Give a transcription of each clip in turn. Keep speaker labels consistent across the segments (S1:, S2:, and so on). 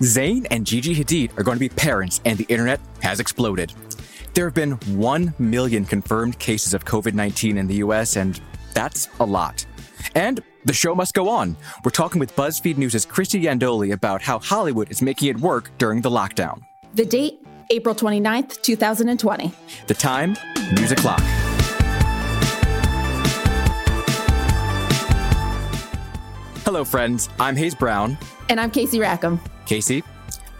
S1: Zayn and Gigi Hadid are going to be parents, and the internet has exploded. There have been 1 million confirmed cases of COVID 19 in the US, and that's a lot. And the show must go on. We're talking with BuzzFeed News' Christy Yandoli about how Hollywood is making it work during the lockdown.
S2: The date, April 29th, 2020.
S1: The time, News O'Clock. Hello, friends. I'm Hayes Brown.
S2: And I'm Casey Rackham.
S1: Casey,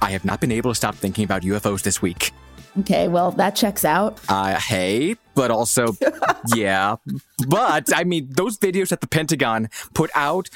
S1: I have not been able to stop thinking about UFOs this week.
S2: Okay, well, that checks out.
S1: Uh, hey, but also, yeah. But, I mean, those videos that the Pentagon put out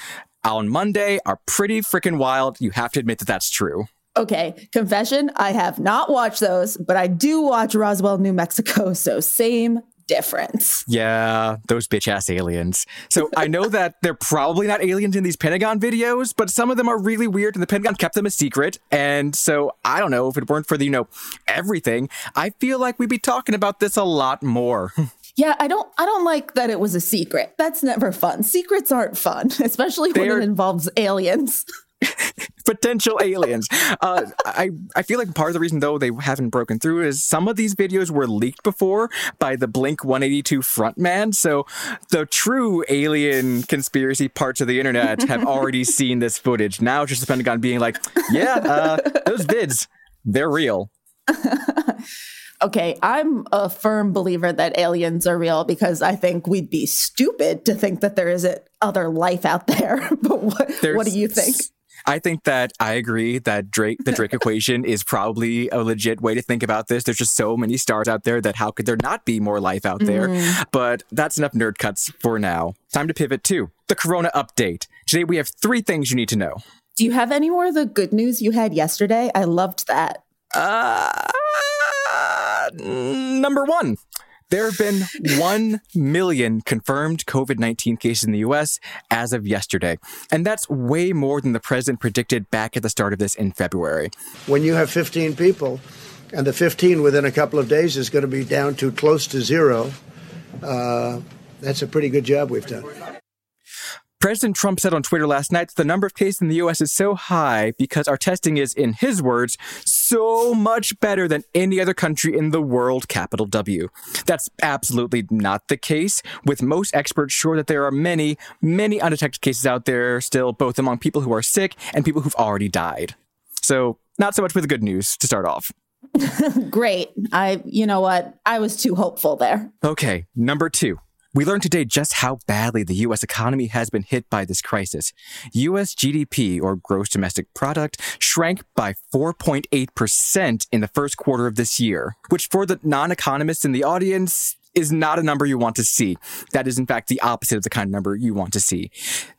S1: on Monday are pretty freaking wild. You have to admit that that's true.
S2: Okay, confession, I have not watched those, but I do watch Roswell, New Mexico, so same difference.
S1: Yeah, those bitch ass aliens. So I know that they're probably not aliens in these Pentagon videos, but some of them are really weird and the Pentagon kept them a secret. And so I don't know if it weren't for the, you know, everything, I feel like we'd be talking about this a lot more.
S2: Yeah, I don't I don't like that it was a secret. That's never fun. Secrets aren't fun, especially when They're... it involves aliens.
S1: potential aliens. Uh, I I feel like part of the reason though they haven't broken through is some of these videos were leaked before by the Blink 182 frontman. So the true alien conspiracy parts of the internet have already seen this footage. Now it's just the Pentagon being like, yeah, uh, those vids, they're real.
S2: okay, I'm a firm believer that aliens are real because I think we'd be stupid to think that there isn't other life out there. but what, what do you think?
S1: I think that I agree that Drake, the Drake equation is probably a legit way to think about this. There's just so many stars out there that how could there not be more life out there? Mm. But that's enough nerd cuts for now. Time to pivot to the Corona update. Today we have three things you need to know.
S2: Do you have any more of the good news you had yesterday? I loved that.
S1: Uh, number one. There have been 1 million confirmed COVID 19 cases in the US as of yesterday. And that's way more than the president predicted back at the start of this in February.
S3: When you have 15 people, and the 15 within a couple of days is going to be down to close to zero, uh, that's a pretty good job we've done.
S1: President Trump said on Twitter last night that the number of cases in the US is so high because our testing is, in his words, so much better than any other country in the world, capital W. That's absolutely not the case, with most experts sure that there are many, many undetected cases out there still, both among people who are sick and people who've already died. So, not so much with the good news to start off.
S2: Great. I, you know what? I was too hopeful there.
S1: Okay, number two. We learned today just how badly the US economy has been hit by this crisis. US GDP, or gross domestic product, shrank by 4.8% in the first quarter of this year, which for the non economists in the audience is not a number you want to see. That is, in fact, the opposite of the kind of number you want to see.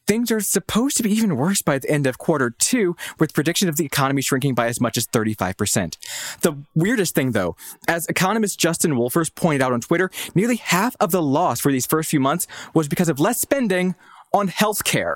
S1: Things are supposed to be even worse by the end of quarter two, with prediction of the economy shrinking by as much as 35%. The weirdest thing, though, as economist Justin Wolfers pointed out on Twitter, nearly half of the loss for these first few months was because of less spending on healthcare.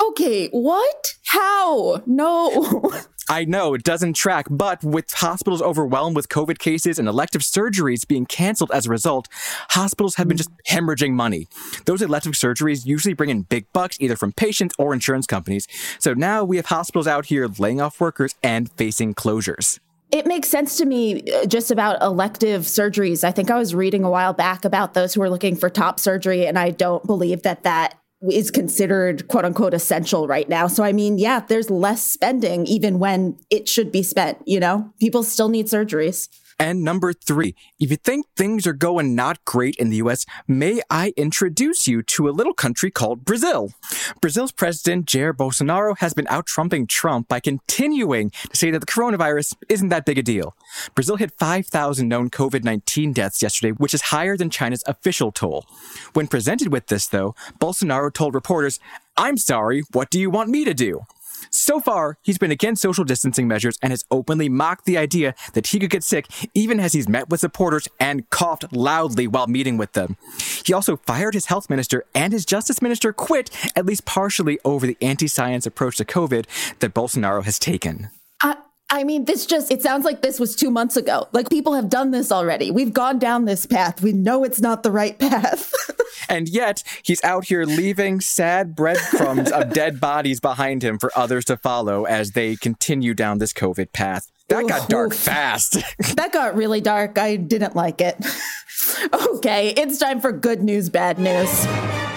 S2: Okay, what? How? No.
S1: I know it doesn't track, but with hospitals overwhelmed with COVID cases and elective surgeries being canceled as a result, hospitals have been just hemorrhaging money. Those elective surgeries usually bring in big bucks either from patients or insurance companies. So now we have hospitals out here laying off workers and facing closures.
S2: It makes sense to me uh, just about elective surgeries. I think I was reading a while back about those who are looking for top surgery, and I don't believe that that is considered quote unquote essential right now. So, I mean, yeah, there's less spending even when it should be spent, you know? People still need surgeries.
S1: And number three, if you think things are going not great in the US, may I introduce you to a little country called Brazil. Brazil's president, Jair Bolsonaro, has been out trumping Trump by continuing to say that the coronavirus isn't that big a deal. Brazil hit 5,000 known COVID 19 deaths yesterday, which is higher than China's official toll. When presented with this, though, Bolsonaro told reporters, I'm sorry, what do you want me to do? So far, he's been against social distancing measures and has openly mocked the idea that he could get sick even as he's met with supporters and coughed loudly while meeting with them. He also fired his health minister and his justice minister quit, at least partially over the anti science approach to COVID that Bolsonaro has taken.
S2: I, mean, this just, it sounds like this was two months ago. Like people have done this already. We've gone down this path. We know it's not the right path.
S1: and yet he's out here leaving sad breadcrumbs of dead bodies behind him for others to follow as they continue down this COVID path. That got dark fast.
S2: that got really dark. I didn't like it. okay, it's time for good news, bad news.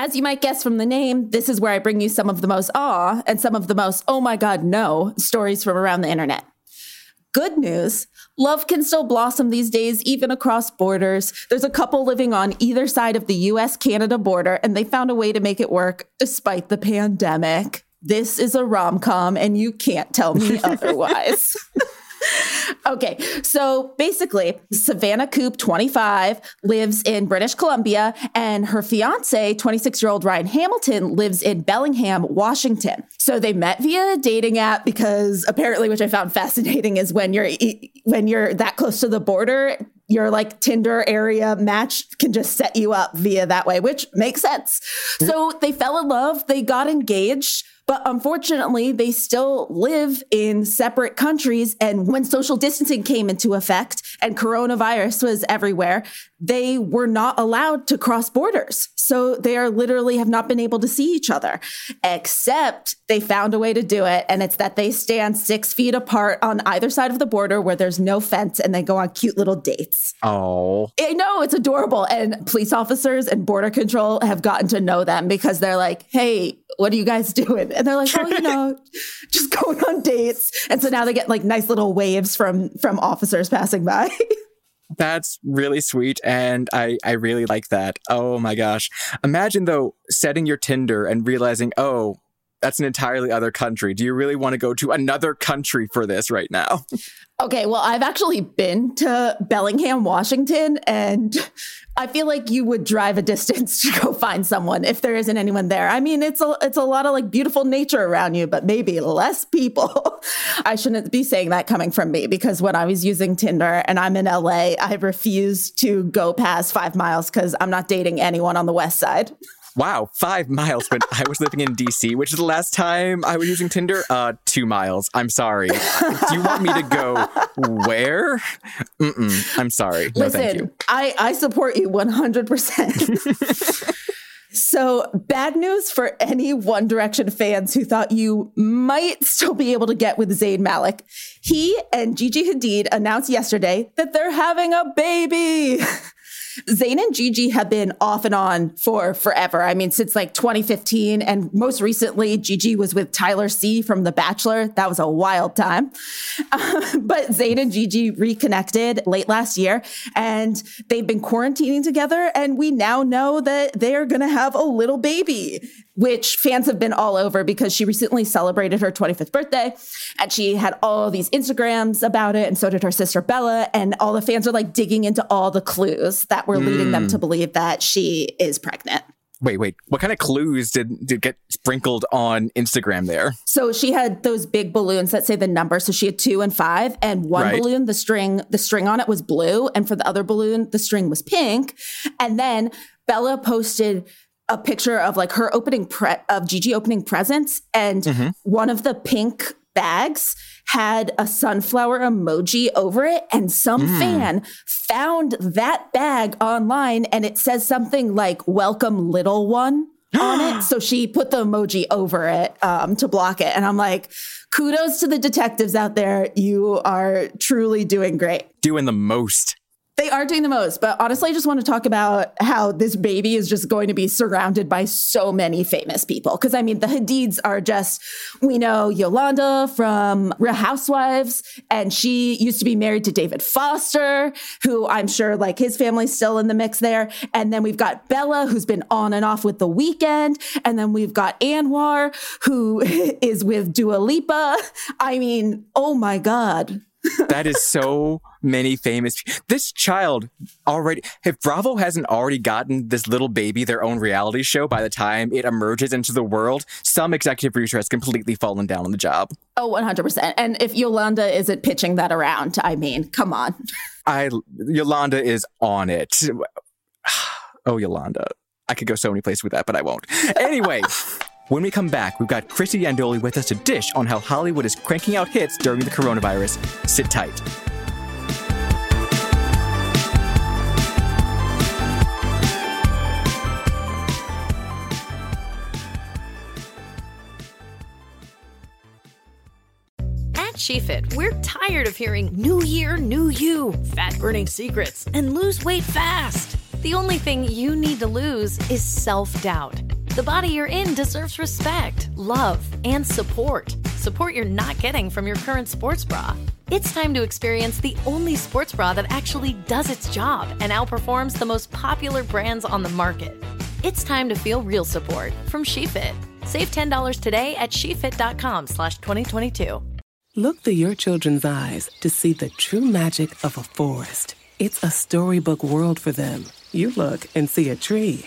S2: As you might guess from the name, this is where I bring you some of the most awe and some of the most, oh my God, no stories from around the internet. Good news love can still blossom these days, even across borders. There's a couple living on either side of the US Canada border, and they found a way to make it work despite the pandemic. This is a rom com, and you can't tell me otherwise. okay, so basically, Savannah Coop, 25, lives in British Columbia, and her fiance, 26 year old Ryan Hamilton, lives in Bellingham, Washington. So they met via a dating app because apparently, which I found fascinating, is when you're when you're that close to the border, your like Tinder area match can just set you up via that way, which makes sense. So they fell in love, they got engaged. But unfortunately, they still live in separate countries. And when social distancing came into effect and coronavirus was everywhere, they were not allowed to cross borders. So they are literally have not been able to see each other, except they found a way to do it. And it's that they stand six feet apart on either side of the border where there's no fence and they go on cute little dates.
S1: Oh.
S2: I know it's adorable. And police officers and border control have gotten to know them because they're like, hey, what are you guys doing? And they're like, oh, you know, just going on dates. And so now they get like nice little waves from from officers passing by.
S1: That's really sweet. And I, I really like that. Oh my gosh. Imagine though setting your Tinder and realizing, oh, that's an entirely other country. Do you really want to go to another country for this right now?
S2: Okay, well, I've actually been to Bellingham, Washington, and I feel like you would drive a distance to go find someone if there isn't anyone there. I mean, it's a it's a lot of like beautiful nature around you, but maybe less people. I shouldn't be saying that coming from me because when I was using Tinder and I'm in LA, I refused to go past 5 miles cuz I'm not dating anyone on the west side.
S1: Wow, five miles when I was living in DC, which is the last time I was using Tinder. Uh, two miles. I'm sorry. Do you want me to go where? Mm-mm, I'm sorry. No,
S2: Listen,
S1: thank you.
S2: I, I support you 100%. So, bad news for any One Direction fans who thought you might still be able to get with Zayn Malik. He and Gigi Hadid announced yesterday that they're having a baby. Zayn and Gigi have been off and on for forever. I mean, since like 2015. And most recently, Gigi was with Tyler C from The Bachelor. That was a wild time. But Zayn and Gigi reconnected late last year and they've been quarantining together. And we now know that they are going to have a little baby which fans have been all over because she recently celebrated her 25th birthday and she had all these Instagrams about it. And so did her sister Bella. And all the fans are like digging into all the clues that were mm. leading them to hmm. believe that she is pregnant.
S1: Wait, wait. What kind of clues did did get sprinkled on Instagram there?
S2: So she had those big balloons that say the number. So she had two and five, and one right. balloon, the string, the string on it was blue, and for the other balloon, the string was pink. And then Bella posted a picture of like her opening pre- of Gigi opening presents, and mm-hmm. one of the pink bags had a sunflower emoji over it, and some mm. fan found that bag online, and it says something like "Welcome, little one." on it. So she put the emoji over it um, to block it. And I'm like, kudos to the detectives out there. You are truly doing great.
S1: Doing the most.
S2: They are doing the most, but honestly, I just want to talk about how this baby is just going to be surrounded by so many famous people. Because I mean, the Hadids are just, we know Yolanda from Real Housewives, and she used to be married to David Foster, who I'm sure like his family's still in the mix there. And then we've got Bella, who's been on and off with The Weeknd. And then we've got Anwar, who is with Dua Lipa. I mean, oh my God
S1: that is so many famous. This child already, if Bravo hasn't already gotten this little baby their own reality show by the time it emerges into the world, some executive producer has completely fallen down on the job.
S2: Oh, 100%. And if Yolanda isn't pitching that around, I mean, come on.
S1: I Yolanda is on it. Oh, Yolanda. I could go so many places with that, but I won't. Anyway. When we come back, we've got Christy Yandoli with us to dish on how Hollywood is cranking out hits during the coronavirus. Sit tight.
S4: At SheFit, we're tired of hearing new year, new you, fat burning secrets, and lose weight fast. The only thing you need to lose is self doubt. The body you're in deserves respect, love, and support. Support you're not getting from your current sports bra. It's time to experience the only sports bra that actually does its job and outperforms the most popular brands on the market. It's time to feel real support from SheFit. Save $10 today at shefit.com slash 2022.
S5: Look through your children's eyes to see the true magic of a forest. It's a storybook world for them. You look and see a tree.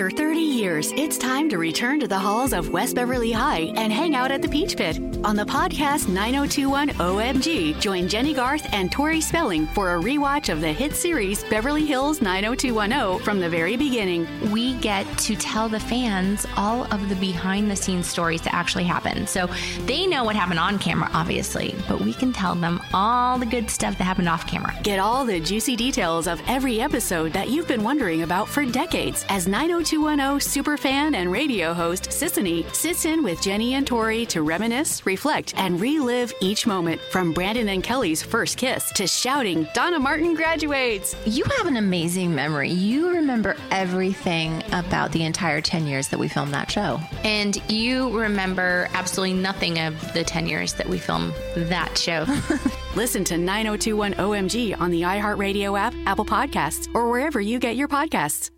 S6: After 30 years, it's time to return to the halls of West Beverly High and hang out at the Peach Pit. On the podcast 9021 OMG, join Jennie Garth and Tori Spelling for a rewatch of the hit series Beverly Hills 90210 from the very beginning.
S7: We get to tell the fans all of the behind the scenes stories that actually happen. So they know what happened on camera, obviously, but we can tell them all the good stuff that happened off camera.
S6: Get all the juicy details of every episode that you've been wondering about for decades as 90210 superfan and radio host Sisanie sits in with Jennie and Tori to reminisce, reflect, and relive each moment from Brandon and Kelly's first kiss to shouting, Donna Martin graduates.
S7: You have an amazing memory. You remember everything about the entire 10 years that we filmed that show. And you remember absolutely nothing of the 10 years that we filmed that show.
S6: Listen to 9021 OMG on the iHeartRadio app, Apple Podcasts, or wherever you get your podcasts.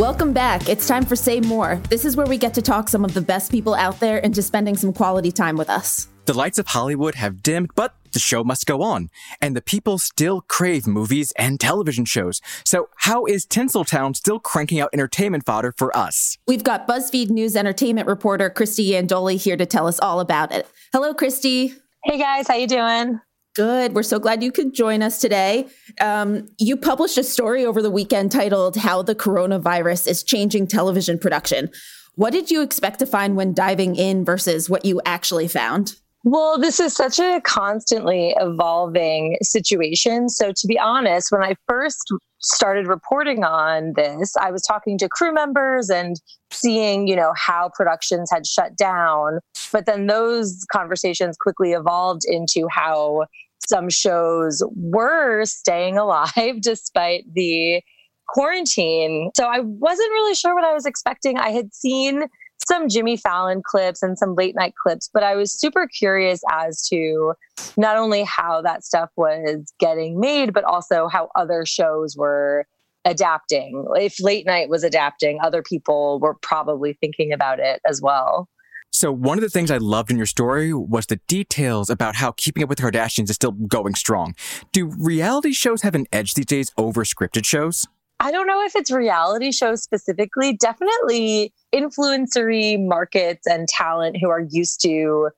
S2: Welcome back. It's time for Say More. This is where we get to talk some of the best people out there into spending some quality time with us.
S1: The lights of Hollywood have dimmed, but the show must go on. And the people still crave movies and television shows. So how is Tinseltown still cranking out entertainment fodder for us?
S2: We've got BuzzFeed News entertainment reporter Christy Yandoli here to tell us all about it. Hello, Christy.
S8: Hey guys, how you doing?
S2: Good. We're so glad you could join us today. Um, you published a story over the weekend titled How the Coronavirus is Changing Television Production. What did you expect to find when diving in versus what you actually found?
S8: Well, this is such a constantly evolving situation. So, to be honest, when I first started reporting on this, I was talking to crew members and seeing, you know, how productions had shut down. But then those conversations quickly evolved into how some shows were staying alive despite the quarantine. So I wasn't really sure what I was expecting. I had seen some Jimmy Fallon clips and some late night clips, but I was super curious as to not only how that stuff was getting made, but also how other shows were adapting. If late night was adapting, other people were probably thinking about it as well.
S1: So one of the things I loved in your story was the details about how Keeping Up with the Kardashians is still going strong. Do reality shows have an edge these days over scripted shows?
S8: I don't know if it's reality shows specifically, definitely influencery markets and talent who are used to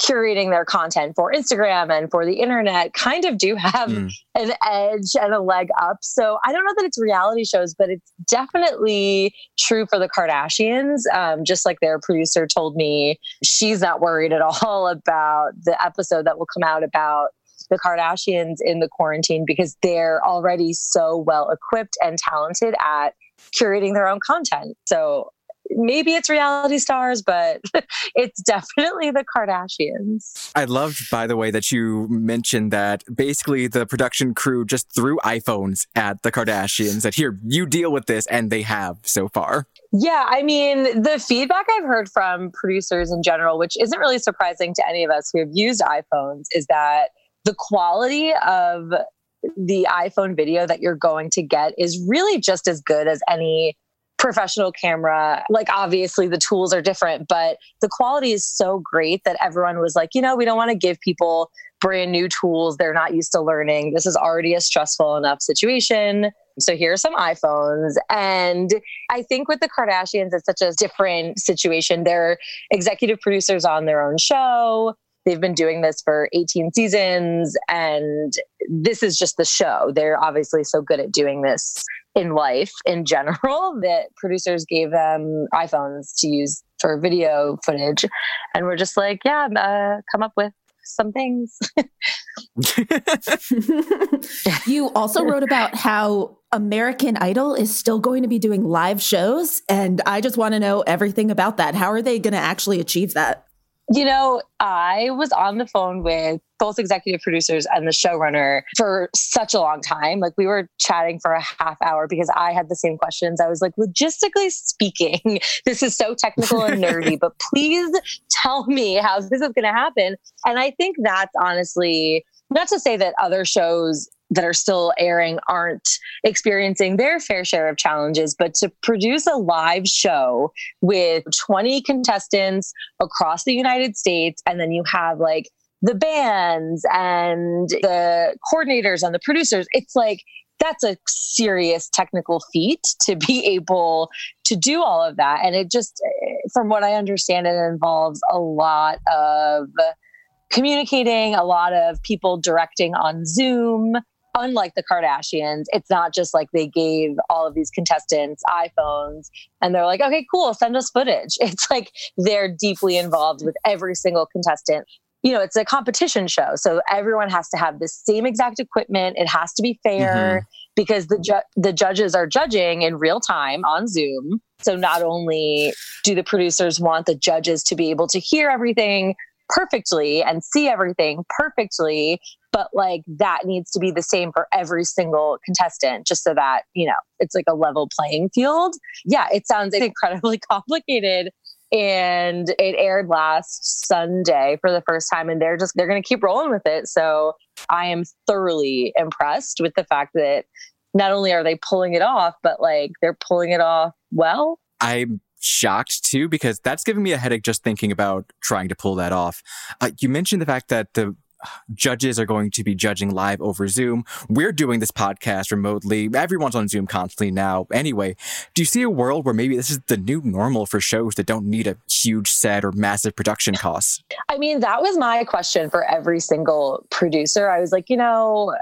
S8: curating their content for Instagram and for the internet kind of do have mm. an edge and a leg up. So I don't know that it's reality shows, but it's definitely true for the Kardashians. Um, just like their producer told me, she's not worried at all about the episode that will come out about the Kardashians in the quarantine because they're already so well equipped and talented at curating their own content. So maybe it's reality stars, but it's definitely the Kardashians.
S1: I loved, by the way, that you mentioned that basically the production crew just threw iPhones at the Kardashians that here, you deal with this, and they have so far.
S8: Yeah, I mean, the feedback I've heard from producers in general, which isn't really surprising to any of us who have used iPhones, is that the quality of the iPhone video that you're going to get is really just as good as any professional camera. Like, obviously, the tools are different, but the quality is so great that everyone was like, you know, we don't want to give people brand new tools they're not used to learning. This is already a stressful enough situation. So here are some iPhones. And I think with the Kardashians, it's such a different situation. They're executive producers on their own show. They've been doing this for 18 seasons, and this is just the show. They're obviously so good at doing this in life in general that producers gave them iPhones to use for video footage. And we're just like, yeah, uh, come up with some things.
S2: you also wrote about how American Idol is still going to be doing live shows. And I just want to know everything about that. How are they going to actually achieve that?
S8: You know, I was on the phone with both executive producers and the showrunner for such a long time. Like we were chatting for a half hour because I had the same questions. I was like, logistically speaking, this is so technical and nerdy, but please tell me how this is going to happen. And I think that's honestly not to say that other shows that are still airing aren't experiencing their fair share of challenges, but to produce a live show with 20 contestants across the United States, and then you have like the bands and the coordinators and the producers, it's like that's a serious technical feat to be able to do all of that. And it just, from what I understand, it involves a lot of communicating, a lot of people directing on Zoom, unlike the Kardashians, it's not just like they gave all of these contestants iPhones and they're like, okay, cool, send us footage. It's like they're deeply involved with every single contestant. You know, it's a competition show. So everyone has to have the same exact equipment. It has to be fair mm-hmm. because the ju- the judges are judging in real time on Zoom. So not only do the producers want the judges to be able to hear everything, perfectly and see everything perfectly but like that needs to be the same for every single contestant just so that you know it's like a level playing field. Yeah it sounds incredibly complicated and it aired last sunday for the first time and they're just they're going to keep rolling with it. So i am thoroughly impressed with the fact that not only are they pulling it off but like they're pulling it off well.
S1: I'm shocked too because that's giving me a headache just thinking about trying to pull that off. Uh, you mentioned the fact that the judges are going to be judging live over Zoom. We're doing this podcast remotely. Everyone's on Zoom constantly now. Anyway, do you see a world where maybe this is the new normal for shows that don't need a huge set or massive production costs?
S8: I mean, that was my question for every single producer. I was like, you know,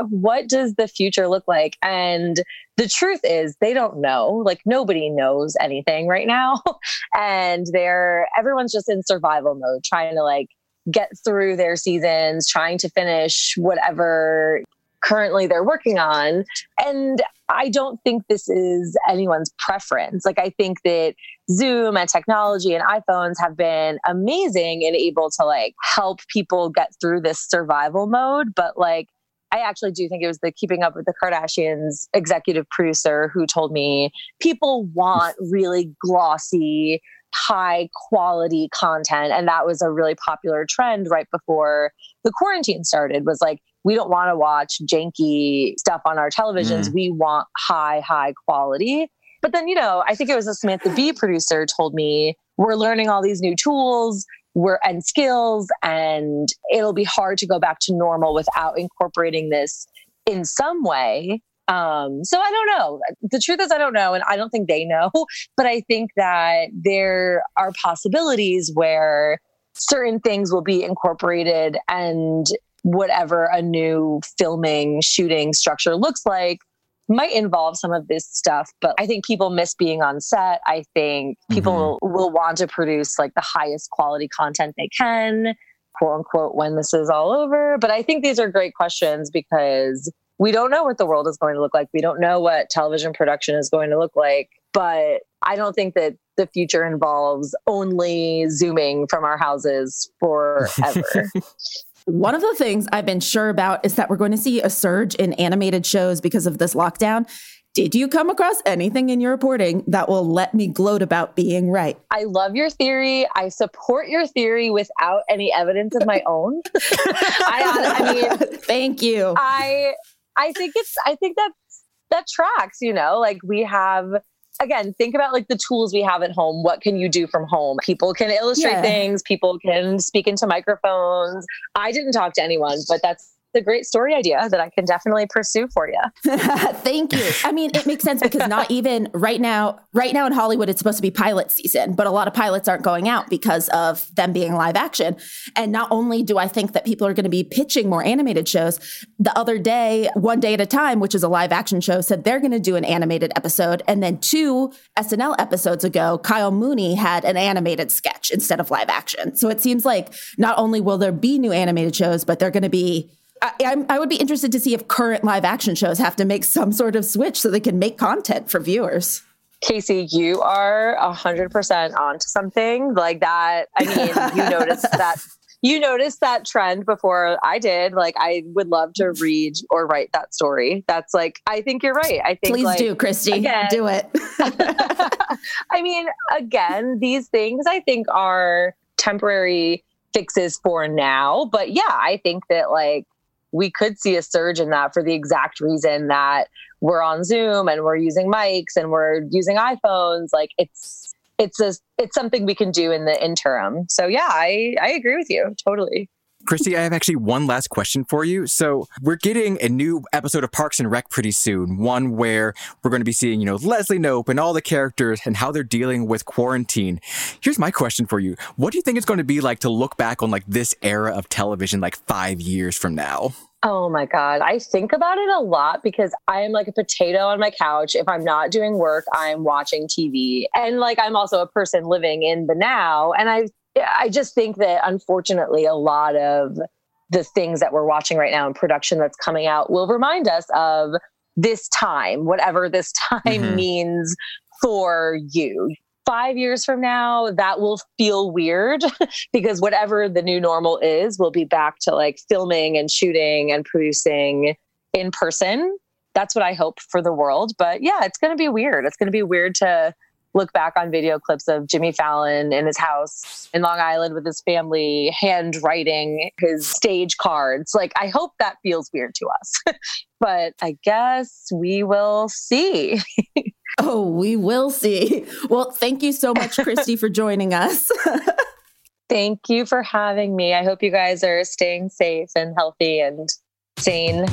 S8: uh, what does the future look like? And the truth is they don't know like nobody knows anything right now and they're everyone's just in survival mode trying to like get through their seasons, trying to finish whatever currently they're working on. And I don't think this is anyone's preference. Like, I think that Zoom and technology and iPhones have been amazing and able to like help people get through this survival mode. But like, I actually do think it was the Keeping Up with the Kardashians executive producer who told me people want really glossy, high quality content. And that was a really popular trend right before the quarantine started was like we don't want to watch janky stuff on our televisions. Mm. we want high high quality. But then you know i think it was a samantha bee producer told me we're learning all these new tools we're and skills and it'll be hard to go back to normal without incorporating this in some way um, so I don't know. The truth is, I don't know, and I don't think they know. But I think that there are possibilities where certain things will be incorporated, and whatever a new filming, shooting structure looks like might involve some of this stuff. But I think people miss being on set. I think people mm-hmm. will want to produce like the highest quality content they can, quote unquote, when this is all over. But I think these are great questions because we don't know what the world is going to look like. We don't know what television production is going to look like. But I don't think that the future involves only zooming from our houses forever.
S2: One of the things I've been sure about is that we're going to see a surge in animated shows because of this lockdown. Did you come across anything in your reporting that will let me gloat about being right?
S8: I love your theory. I support your theory without any evidence of my own. I,
S2: I mean, thank you.
S8: I I think it's I think that that tracks, you know, like we have again, think about like the tools we have at home. What can you do from home? People can illustrate yeah. things, people can speak into microphones. I didn't talk to anyone, but that's a great story idea that I can definitely pursue for you.
S2: Thank you. I mean, it makes sense because not even right now, right now in Hollywood, it's supposed to be pilot season, but a lot of pilots aren't going out because of them being live action. And not only do I think that people are going to be pitching more animated shows, the other day, One Day at a Time, which is a live action show, said they're going to do an animated episode. And then two SNL episodes ago, Kyle Mooney had an animated sketch instead of live action. So it seems like not only will there be new animated shows, but they're going to be I, I, would be interested to see if current live action shows have to make some sort of switch so they can make content for viewers.
S8: Casey, you are a hundred percent onto something like that. I mean, you noticed that you noticed that trend before I did. Like, I would love to read or write that story. That's like, I think you're right. I think
S2: please
S8: like,
S2: do, Christy, again, do it.
S8: I mean, again, these things I think are temporary fixes for now. But yeah, I think that like we could see a surge in that for the exact reason that we're on Zoom and we're using mics and we're using iPhones. Like it's it's a it's something we can do in the interim. So yeah, I I agree with you totally.
S1: Christy, I have actually one last question for you. So we're getting a new episode of Parks and Rec pretty soon. One where we're going to be seeing, you know, Leslie Knope and all the characters and how they're dealing with quarantine. Here's my question for you. What do you think it's going to be like to look back on like this era of television like five years from now?
S8: Oh my God. I think about it a lot because I am like a potato on my couch. If I'm not doing work, I'm watching TV. And like I'm also a person living in the now. And I I just think that unfortunately, a lot of the things that we're watching right now in production that's coming out will remind us of this time, whatever this time mm-hmm. means for you. Five years from now, that will feel weird because whatever the new normal is, we'll be back to like filming and shooting and producing in person. That's what I hope for the world. But yeah, it's going to be weird. It's going to be weird to look back on video clips of Jimmy Fallon in his house in Long Island with his family, handwriting his stage cards. Like, I hope that feels weird to us, but I guess we will see.
S2: oh, we will see. Well, thank you so much, Christy, for joining us.
S8: thank you for having me. I hope you guys are staying safe and healthy and sane.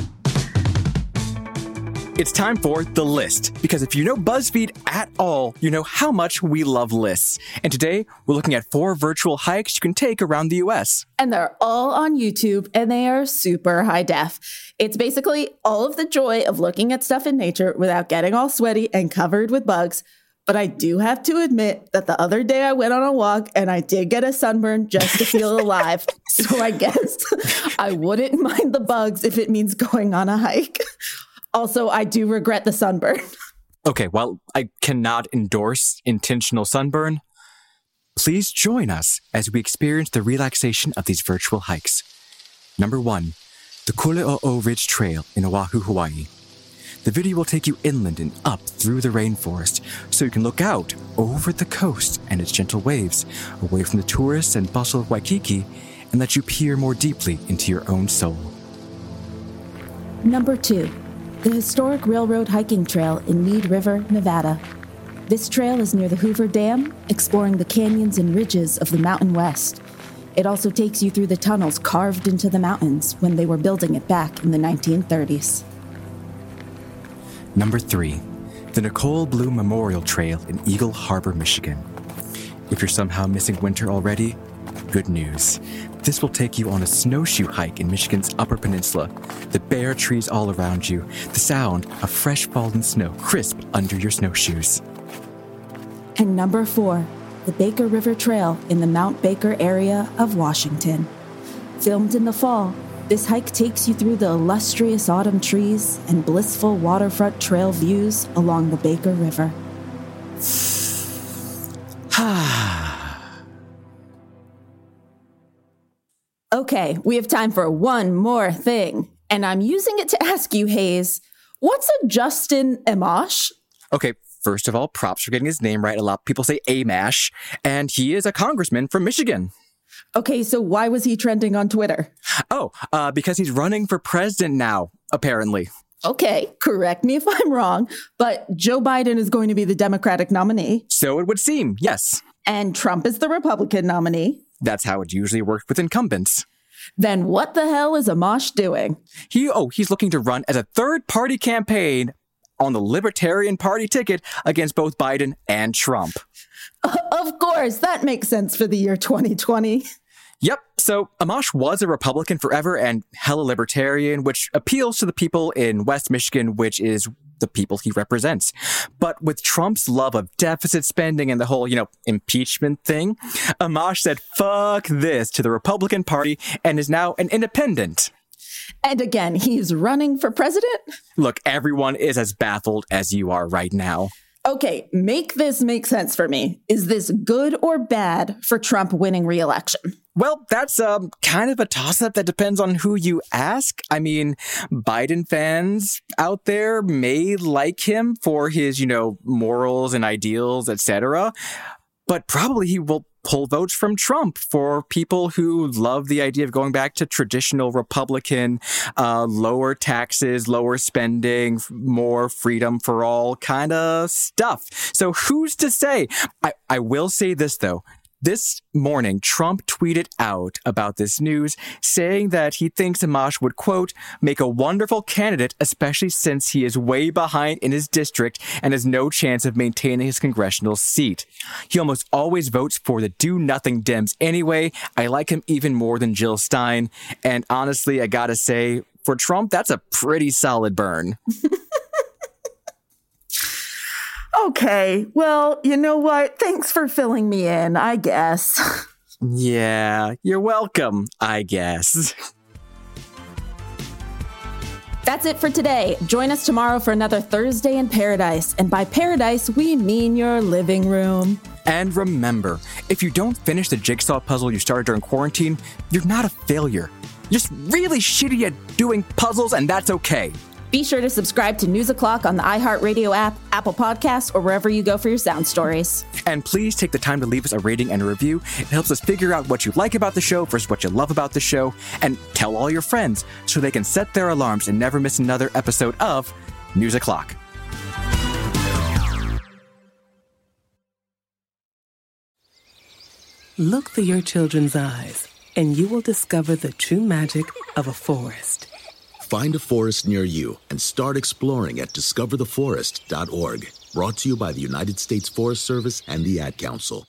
S1: It's time for The List, because if you know BuzzFeed at all, you know how much we love lists. And today, we're looking at four virtual hikes you can take around the US.
S2: And they're all on YouTube, and they are super high def. It's basically all of the joy of looking at stuff in nature without getting all sweaty and covered with bugs. But I do have to admit that the other day I went on a walk and I did get a sunburn just to feel alive. So I guess I wouldn't mind the bugs if it means going on a hike. Also, I do regret the sunburn.
S1: okay, while I cannot endorse intentional sunburn, please join us as we experience the relaxation of these virtual hikes. Number one, the Kuliouou Ridge Trail in Oahu, Hawaii. The video will take you inland and up through the rainforest so you can look out over the coast and its gentle waves, away from the tourists and bustle of Waikiki, and let you peer more deeply into your own soul.
S2: Number two, the historic railroad hiking trail in Mead River, Nevada. This trail is near the Hoover Dam, exploring the canyons and ridges of the Mountain West. It also takes you through the tunnels carved into the mountains when they were building it back in the 1930s.
S1: Number three, the Nicole Blue Memorial Trail in Eagle Harbor, Michigan. If you're somehow missing winter already, good news. This will take you on a snowshoe hike in Michigan's Upper Peninsula. The bare trees all around you, the sound of fresh fallen snow crisp under your snowshoes.
S2: And number four, the Baker River Trail in the Mount Baker area of Washington. Filmed in the fall, this hike takes you through the illustrious autumn trees and blissful waterfront trail views along the Baker River. Okay, we have time for one more thing. And I'm using it to ask you, Hayes, what's a Justin Amash?
S1: Okay, first of all, props for getting his name right. A lot of people say Amash, and he is a congressman from Michigan.
S2: Okay, so why was he trending on Twitter?
S1: Oh, uh, because he's running for president now, apparently.
S2: Okay, correct me if I'm wrong, but Joe Biden is going to be the Democratic nominee.
S1: So it would seem, yes.
S2: And Trump is the Republican nominee.
S1: That's how it usually works with incumbents.
S2: Then what the hell is Amash doing?
S1: He oh, he's looking to run as a third party campaign on the Libertarian Party ticket against both Biden and Trump.
S2: Of course, that makes sense for the year 2020.
S1: Yep. So Amash was a Republican forever and hella libertarian, which appeals to the people in West Michigan, which is the people he represents. But with Trump's love of deficit spending and the whole, you know, impeachment thing, Amash said, fuck this to the Republican Party and is now an independent.
S2: And again, he's running for president?
S1: Look, everyone is as baffled as you are right now.
S2: Okay, make this make sense for me. Is this good or bad for Trump winning reelection?
S1: Well, that's um, kind of a toss up that depends on who you ask. I mean, Biden fans out there may like him for his, you know, morals and ideals, etc. But probably he will pull votes from Trump for people who love the idea of going back to traditional Republican, uh, lower taxes, lower spending, more freedom for all kind of stuff. So who's to say? I, I will say this though. This morning, Trump tweeted out about this news, saying that he thinks Amash would, quote, make a wonderful candidate, especially since he is way behind in his district and has no chance of maintaining his congressional seat. He almost always votes for the do nothing Dems anyway. I like him even more than Jill Stein. And honestly, I gotta say, for Trump, that's a pretty solid burn.
S2: Okay, well, you know what? Thanks for filling me in, I guess.
S1: yeah, you're welcome, I guess.
S2: That's it for today. Join us tomorrow for another Thursday in Paradise. And by paradise, we mean your living room.
S1: And remember, if you don't finish the jigsaw puzzle you started during quarantine, you're not a failure. You're just really shitty at doing puzzles, and that's okay.
S2: Be sure to subscribe to News O'Clock on the iHeartRadio app, Apple Podcasts, or wherever you go for your sound stories.
S1: And please take the time to leave us a rating and a review. It helps us figure out what you like about the show versus what you love about the show. And tell all your friends so they can set their alarms and never miss another episode of News O'Clock.
S5: Look through your children's eyes, and you will discover the true magic of a forest.
S9: Find a forest near you and start exploring at discovertheforest.org. Brought to you by the United States Forest Service and the Ad Council.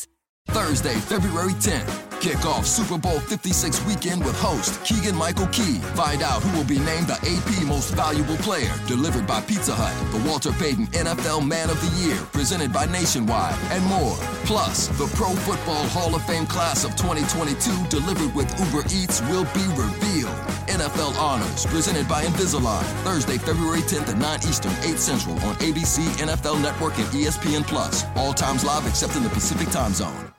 S10: Thursday, February 10th. Kick off Super Bowl 56 weekend with host Keegan Michael Key. Find out who will be named the AP Most Valuable Player, delivered by Pizza Hut, the Walter Payton NFL Man of the Year, presented by Nationwide, and more. Plus, the Pro Football Hall of Fame class of 2022, delivered with Uber Eats, will be revealed. NFL Honors, presented by Invisalign, Thursday, February 10th at 9 Eastern, 8 Central on ABC, NFL Network, and ESPN Plus. All times live except in the Pacific Time Zone.